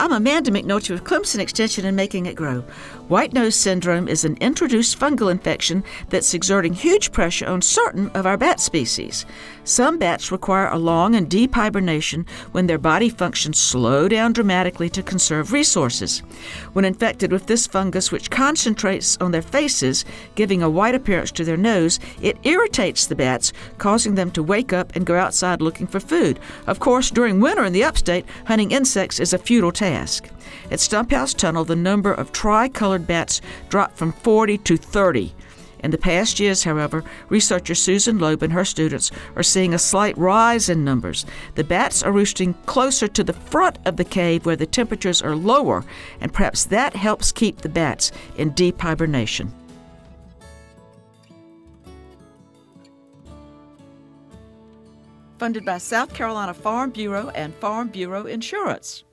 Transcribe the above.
I'm Amanda McNulty with Clemson Extension and Making It Grow. White nose syndrome is an introduced fungal infection that's exerting huge pressure on certain of our bat species. Some bats require a long and deep hibernation when their body functions slow down dramatically to conserve resources. When infected with this fungus, which concentrates on their faces, giving a white appearance to their nose, it irritates the bats, causing them to wake up and go outside looking for food. Of course, during winter in the upstate, hunting insects is a futile task. At Stumphouse Tunnel, the number of tricolored bats dropped from 40 to 30. In the past years, however, researcher Susan Loeb and her students are seeing a slight rise in numbers. The bats are roosting closer to the front of the cave where the temperatures are lower, and perhaps that helps keep the bats in deep hibernation. Funded by South Carolina Farm Bureau and Farm Bureau Insurance.